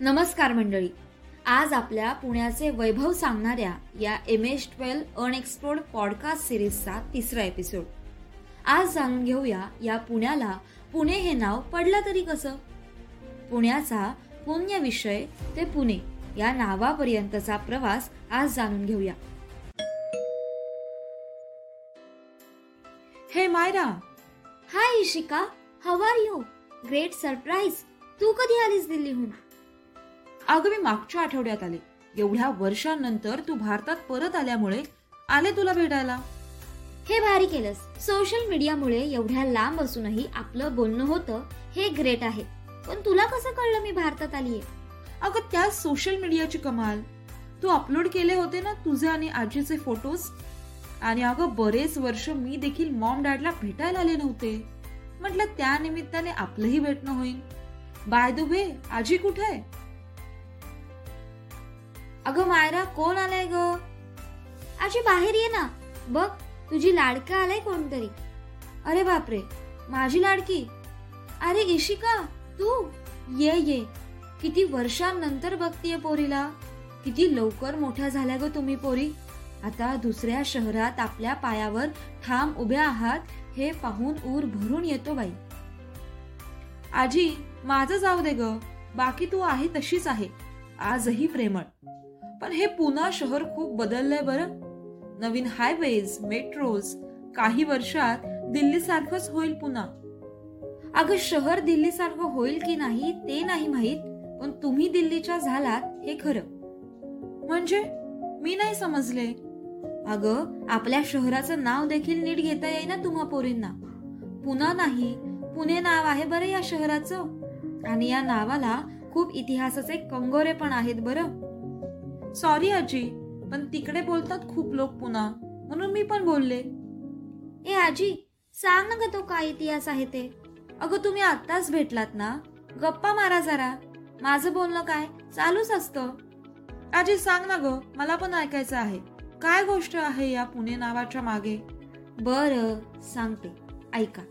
नमस्कार मंडळी. आज आपल्या पुण्याचे वैभव सांगणाऱ्या या M S twelve unexplored podcast सिरीजचा तिसरा एपिसोड आज जाणून घेऊया या पुण्याला पुणे हे नाव पडलं तरी कसं? पुण्याचा पुण्य विषय ते पुणे या नावापर्यंतचा प्रवास आज जाणून घेऊया. हे Myra. Hi Ishika how are you great surprise तू कधी आलीस दिल्लीहून? अगं मी मागच्या आठवड्यात आले. एवढ्या वर्षांनंतर तू भारतात परत आल्यामुळे आले तुला भेटायला? हे भारी केलंस. सोशल मीडियामुळे एवढ्या लांब असूनही आपलं बोलणं होतं हे ग्रेट आहे. पण तुला कसं कळलं मी भारतात आलीये? अगं त्या सोशल मीडियाची कमाल. तू अपलोड केले होते ना तुझे आणि आजीचे फोटोज? आणि अगं बरेच वर्ष मी देखील मॉम डॅडला भेटायला आले नव्हते. म्हटलं त्या निमित्ताने आपलंही भेटणं होईल. बाय द वे आजी कुठे आहे? अगं मायरा कोण आलाय ग? आजी बाहेर ये ना. बघ तुझी लाडका आलाय कोणतरी. अरे बापरे माझी लाडकी? अरे इशिका तू? ये ये. किती वर्षांनंतर बघतीये पोरीला. किती लवकर मोठ्या झाल्या ग तुम्ही पोरी. आता दुसऱ्या शहरात आपल्या पायावर ठाम उभ्या आहात हे पाहून ऊर भरून येतो बाई. आजी माझं जाऊ दे ग. बाकी तू आहे तशीच आहे. आजही प्रेमळ. पण हे पुन्हा शहर खूप बदललंय बरं. नवीन हायवेज मेट्रोज काही वर्षात दिल्ली सारखंच होईल पुन्हा अगं शहर दिल्ली सारखं होईल की नाही ते नाही माहीत पण तुम्ही दिल्लीच्या झालात हे खरं. म्हणजे? मी नाही समजले. अगं आपल्या शहराचं नाव देखील नीट घेता येईना तुम्हा पोरींना. पुन्हा नाही पुणे नाव आहे बरं या शहराचं. आणि या नावाला खूप इतिहासाचे कंगोरे पण आहेत बरं. सॉरी आजी पण तिकडे बोलतात खूप लोक पुन्हा. म्हणून मी पण बोलले. ए आजी सांग ना ग तो काय इतिहास आहे ते. अगं तुम्ही आत्ताच भेटलात ना? गप्पा मारा जरा. माझं बोलणं काय? चालूच असतं. आजी सांग ना ग मला पण ऐकायचं आहे. काय गोष्ट आहे या पुणे नावाच्या मागे? बर सांगते. ऐका.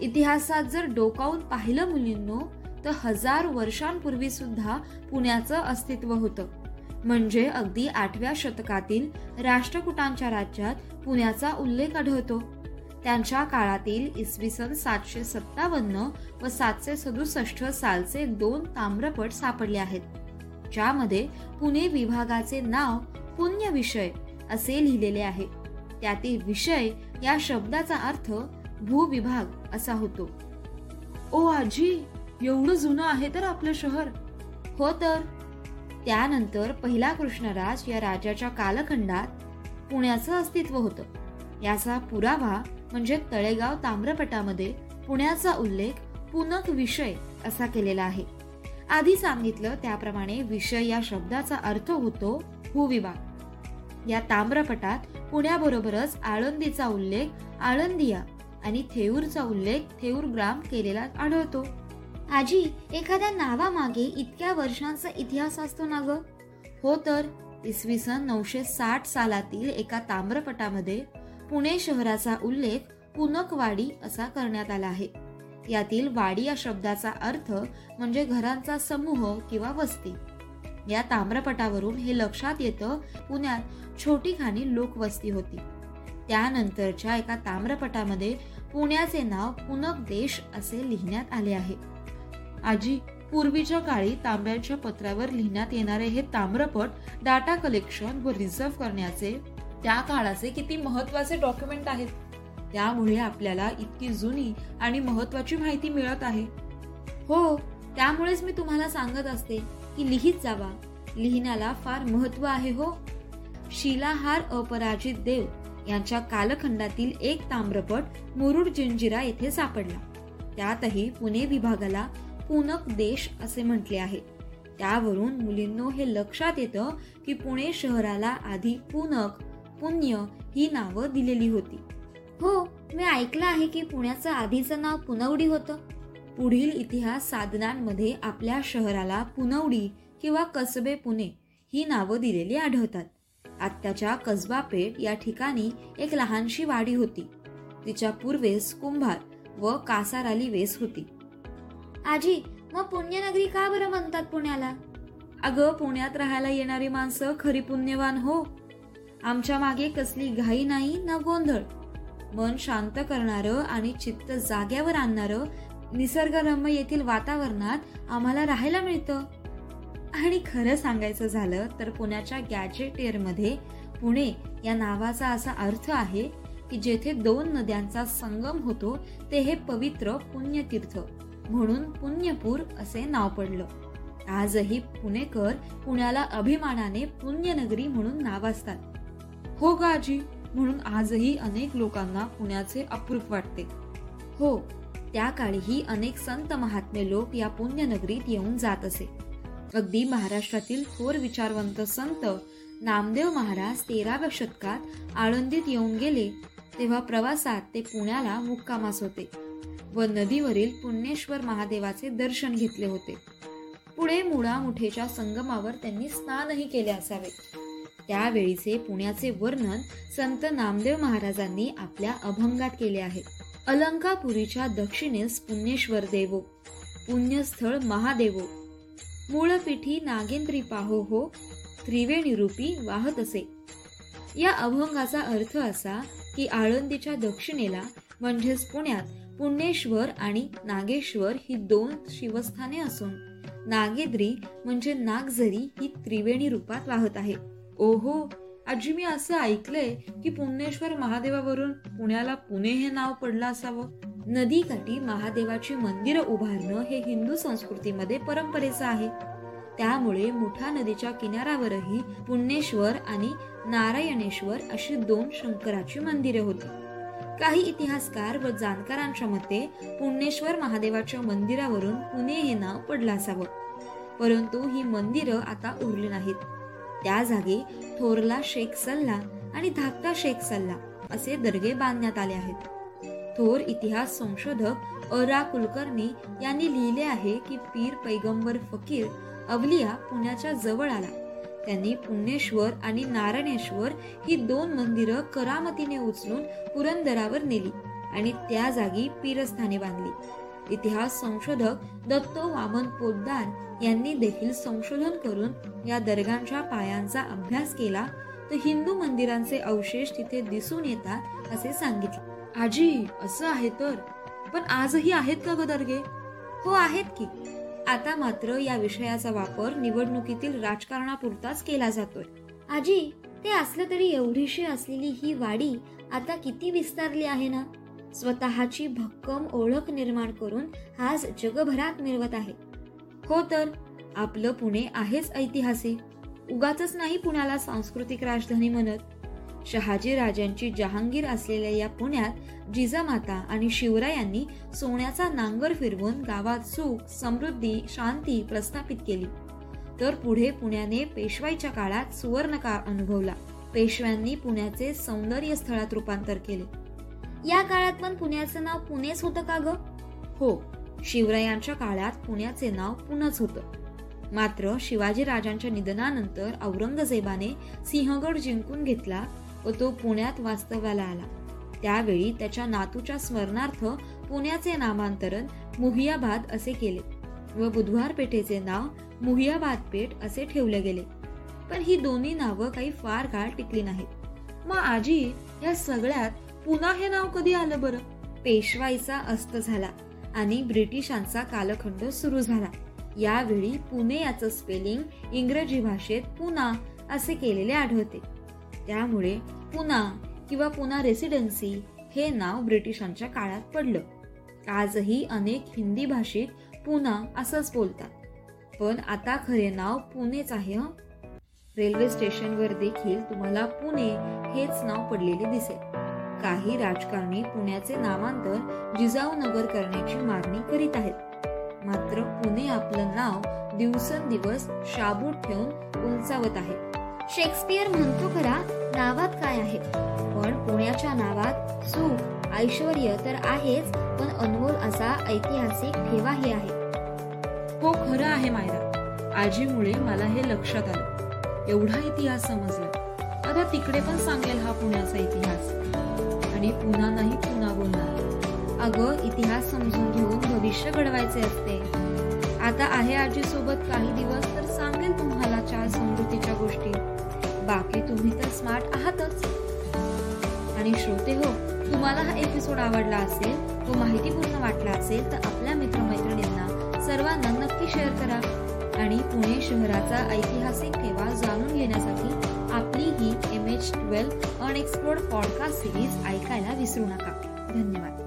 इतिहासात जर डोकावून पाहिलं मुलींनो तर हजार वर्षांपूर्वी सुद्धा पुण्याचं अस्तित्व होतं. म्हणजे अगदी आठव्या शतकातील राष्ट्रकुटांच्या राज्यात पुण्याचा उल्लेख आढळतो. त्यांच्या काळातील इसवी सन सातशे सत्तावन्न व सातशे सदुसष्ट सालचे दोन ताम्रपट सापडले आहेत ज्यामध्ये पुणे विभागाचे नाव पुण्य विषय असे लिहिलेले आहे. त्यातील विषय या शब्दाचा अर्थ भूविभाग असा होतो. ओ आजी एवढं जुनं आहे तर आपलं शहर? हो तर. त्यानंतर पहिला कृष्णराज या राजाच्या कालखंडात पुण्याचं अस्तित्व होतं. याचा पुरावा म्हणजे तळेगाव ताम्रपटामध्ये पुण्याचा उल्लेख पुनक विषय असा केलेला आहे. आधी सांगितलं त्याप्रमाणे विषय या शब्दाचा अर्थ होतो भूविभाग या ताम्रपटात पुण्याबरोबरच आळंदीचा उल्लेख आळंदिया आणि थेऊरचा उल्लेख थेऊर ग्राम केलेला आढळतो. आजी एखाद्या नावामागे इतक्या वर्षांचा इतिहास असतो ना ग? हो तर इसवी सन नऊशे साठ सालातील एका ताम्रपटामध्ये पुणे शहराचा उल्लेख पुनकवाडी असा करण्यात आला आहे. यातील वाडी या शब्दाचा अर्थ म्हणजे घरांचा समूह किंवा वस्ती. या ताम्रपटावरून हे लक्षात येतं पुण्यात छोटी खाणी लोकवस्ती होती. त्यानंतरच्या एका ताम्रपटामध्ये पुण्याचे नाव पुनक देश असे लिहिण्यात आले आहे. आजी पूर्वीच्या काळी तांब्याच्या पत्रावर लिहिण्यात येणारे हे ताम्रपट डाटा कलेक्शन व रिझर्व्ह करण्याचे त्या काळाचे किती महत्त्वाचे डॉक्युमेंट आहेत. त्यामुळे आपल्याला इतकी जुनी आणि महत्वाची माहिती मिळत आहे. हो त्यामुळेच मी तुम्हाला सांगत असते की लिहित जावा. लिहिण्याला फार महत्त्व आहे हो. शिलाहार अपराजित देव यांच्या कालखंडातील एक ताम्रपट मुरुड जिंजिरा येथे सापडला. त्यातही पुणे विभागाला पुनक देश असे म्हटले आहे. त्यावरून मुलींनो हे लक्षात येतं की पुणे शहराला आधी पुनक पुण्य ही नावं दिलेली होती. हो मी ऐकलं आहे की पुण्याचं आधीचं नाव पुनवडी होतं. पुढील इतिहास साधनांमध्ये आपल्या शहराला पुनवडी किंवा कसबे पुणे ही नावं दिलेली आढळतात. आत्ताच्या कसबा पेठ या ठिकाणी एक लहानशी वाडी होती. तिच्या पूर्वेस कुंभार व कासाराली वेस होती. आजी मग पुण्यनगरी का बरं म्हणतात पुण्याला? अगं पुण्यात राहायला येणारी माणसं खरी पुण्यवान हो. आमच्या मागे कसली घाई नाही ना गोंधळ. मन शांत करणारं आणि चित्त जाग्यावर आणणारं निसर्गरम्य येथील वातावरणात आम्हाला राहायला मिळतं. आणि खरं सांगायचं झालं तर पुण्याच्या गॅजेटियरमध्ये पुणे या नावाचा असा अर्थ आहे की जेथे दोन नद्यांचा संगम होतो ते हे पवित्र पुण्यतीर्थ. म्हणून पुण्यपूर असे नाव पडलं. आजही पुणेकर पुण्याला अभिमानाने पुण्यनगरी म्हणून नावाजतात. हो गाजी म्हणून आजही अनेक लोकांना पुण्याचे अप्रूप वाटते. हो त्या काळीही अनेक संत महात्मे लोक या पुण्यनगरीत येऊन जात असे. अगदी महाराष्ट्रातील थोर विचारवंत संत नामदेव महाराज तेराव्या शतकात आळंदीत येऊन गेले तेव्हा प्रवासात ते पुण्याला मुक्कामास होते. व नदीवरील पुण्येश्वर महादेवाचे दर्शन घेतले होते. पुढे मुळा मुठेच्या संगमावर त्यांनी स्नानही केले असावे. त्यावेळीचे पुण्याचे वर्णन संत नामदेव महाराजांनी आपल्या अभंगात केले आहे. अलंकापुरीच्या दक्षिणेस पुण्येश्वर देवो पुण्यस्थळ महादेवो. मूळपीठी नागेंद्री पाहो हो त्रिवेणी रूपी वाहत असे. या अभंगाचा अर्थ असा की आळंदीच्या दक्षिणेला म्हणजेच पुण्यात पुण्येश्वर आणि नागेश्वर ही दोन शिवस्थाने असून नागेद्री म्हणजे नागझरी ही त्रिवेणी रूपात वाहत आहे. ओहो आजी मी असं ऐकलंय की पुण्येश्वर महादेवावरून पुण्याला पुणे हे नाव पडलं असावं. नदीकाठी महादेवाची मंदिरं उभारणं हे हिंदू संस्कृतीमध्ये परंपरेचं आहे. त्यामुळे मुठा नदीच्या किनाऱ्यावरही पुण्येश्वर आणि नारायणेश्वर अशी दोन शंकराची मंदिरे होती. काही इतिहासकार व जाणकारांच्या मते पुण्येश्वर महादेवाच्या मंदिरावरून पुणे हे नाव पडलं असावं. परंतु ही मंदिरं आता उरली नाहीत. त्या जागी थोरला शेख सल्ला आणि धाकटा शेख सल्ला असे दर्गे बांधण्यात आले आहेत. थोर इतिहास संशोधक अरा कुलकर्णी यांनी लिहिले आहे की पीर पैगंबर फकीर अवलिया पुण्याच्या जवळ आला. त्यांनी पुण्येश्वर आणि नारायणेश्वर ही दोन मंदिरं करामतीने उचलून पुरंदरावर नेली आणि त्या जागी पीरस्थाने बांधली. इतिहास संशोधक दत्तो वामन पोद्दार यांनी देखील संशोधन करून या दर्गांच्या पायांचा अभ्यास केला तर हिंदू मंदिरांचे अवशेष तिथे दिसून येतात असे सांगितले. आजी असं आहे तर? पण आजही आहेत का ग दर्गे? हो आहेत की. आता मात्र या विषयाचा वापर निवडणुकीतील राजकारणापुरताच केला जातोय. आजी ते असलं तरी एवढीशी असलेली ही वाडी आता किती विस्तारली आहे ना? स्वतःची भक्कम ओळख निर्माण करून आज जगभरात मिळवत आहे. हो तर आपलं पुणे आहेच ऐतिहासिक. उगाच नाही पुण्याला सांस्कृतिक राजधानी म्हणत. शहाजी राजांची जहांगीर असलेल्या या पुण्यात जिजामाता आणि शिवरायांनी सोन्याचा नांगर फिरवून गावात सुख समृद्धी शांती प्रस्थापित केली. तर पुढे पुण्याने पेशवाईच्या काळात सुवर्ण काळ अनुभवला. पेशव्यांनी पुण्याचे सौंदर्य स्थळात रूपांतर केले. या काळात पण पुण्याचं नाव पुणेच होतं का ग? हो शिवरायांच्या काळात पुण्याचे नाव पुणच होतं. मात्र शिवाजी राजांच्या निधनानंतर औरंगजेबाने सिंहगड जिंकून घेतला व तो पुण्यात वास्तव्याला आला. त्यावेळी त्याच्या नातूच्या स्मरणार्थ पुण्याचे नामांतरण मुहियाबाद असे केले व बुधवार पेठेचे नाव मुहियाबाद पेठ असे ठेवले गेले. पण ही दोन्ही नावं काही फार काळ टिकली नाहीत. मग आजी या सगळ्यात पुन्हा हे नाव कधी आलं बरं? पेशवाईचा अस्त झाला आणि ब्रिटिशांचा कालखंड सुरू झाला. यावेळी पुणे याचं स्पेलिंग इंग्रजी भाषेत पुना असे केलेले आढळते. त्यामुळे पुना किंवा पुना रेसिडेन्सी हे नाव ब्रिटिशांच्या काळात पडलं. आजही अनेक हिंदी भाषेत पुना असंच बोलतात. पण आता खरे नाव पुणेच आहे हं? रेल्वे स्टेशनवर देखील तुम्हाला पुणे हेच नाव पडलेले दिसेल. काही राजकारणी पुण्याचे नामांतर जिजाऊ नगर करण्याची मागणी करीत आहेत. मात्र पुणे आपलं नाव दिवसेंदिवस शाबूत ठेवून उंचावत आहे. शेक्सपियर म्हणतो खरा नावात काय आहे? पण पुण्याच्या नावात सुख ऐश्वर तर आहेच पण अनमोल असा ऐतिहासिक ठेवाही आहे. हो खरं आहे मायरा. आजीमुळे मला हे लक्षात आलं. एवढा इतिहास समजला. आता तिकडे पण सांगेल हा पुण्याचा इतिहास. आणि पुन्हा नाही पुन्हा बोलणार. अगं इतिहास समजून घेऊन भविष्य घडवायचे असते. आता आहे आजीसोबत काही दिवस तर सांगेल तुम्हाला चार समृद्धीच्या गोष्टी. बाकी तुम्ही तर स्मार्ट आहातच. आणि श्रोते हो तुम्हाला हा एपिसोड आवडला असेल व माहितीपूर्ण वाटला असेल तर आपल्या मित्रमैत्रिणींना सर्वांना नक्की शेअर करा. आणि पुणे शहराचा ऐतिहासिक ठेवा जाणून घेण्यासाठी आपली ही M H twelve unexplored podcast series ऐकायला विसरू नका. धन्यवाद.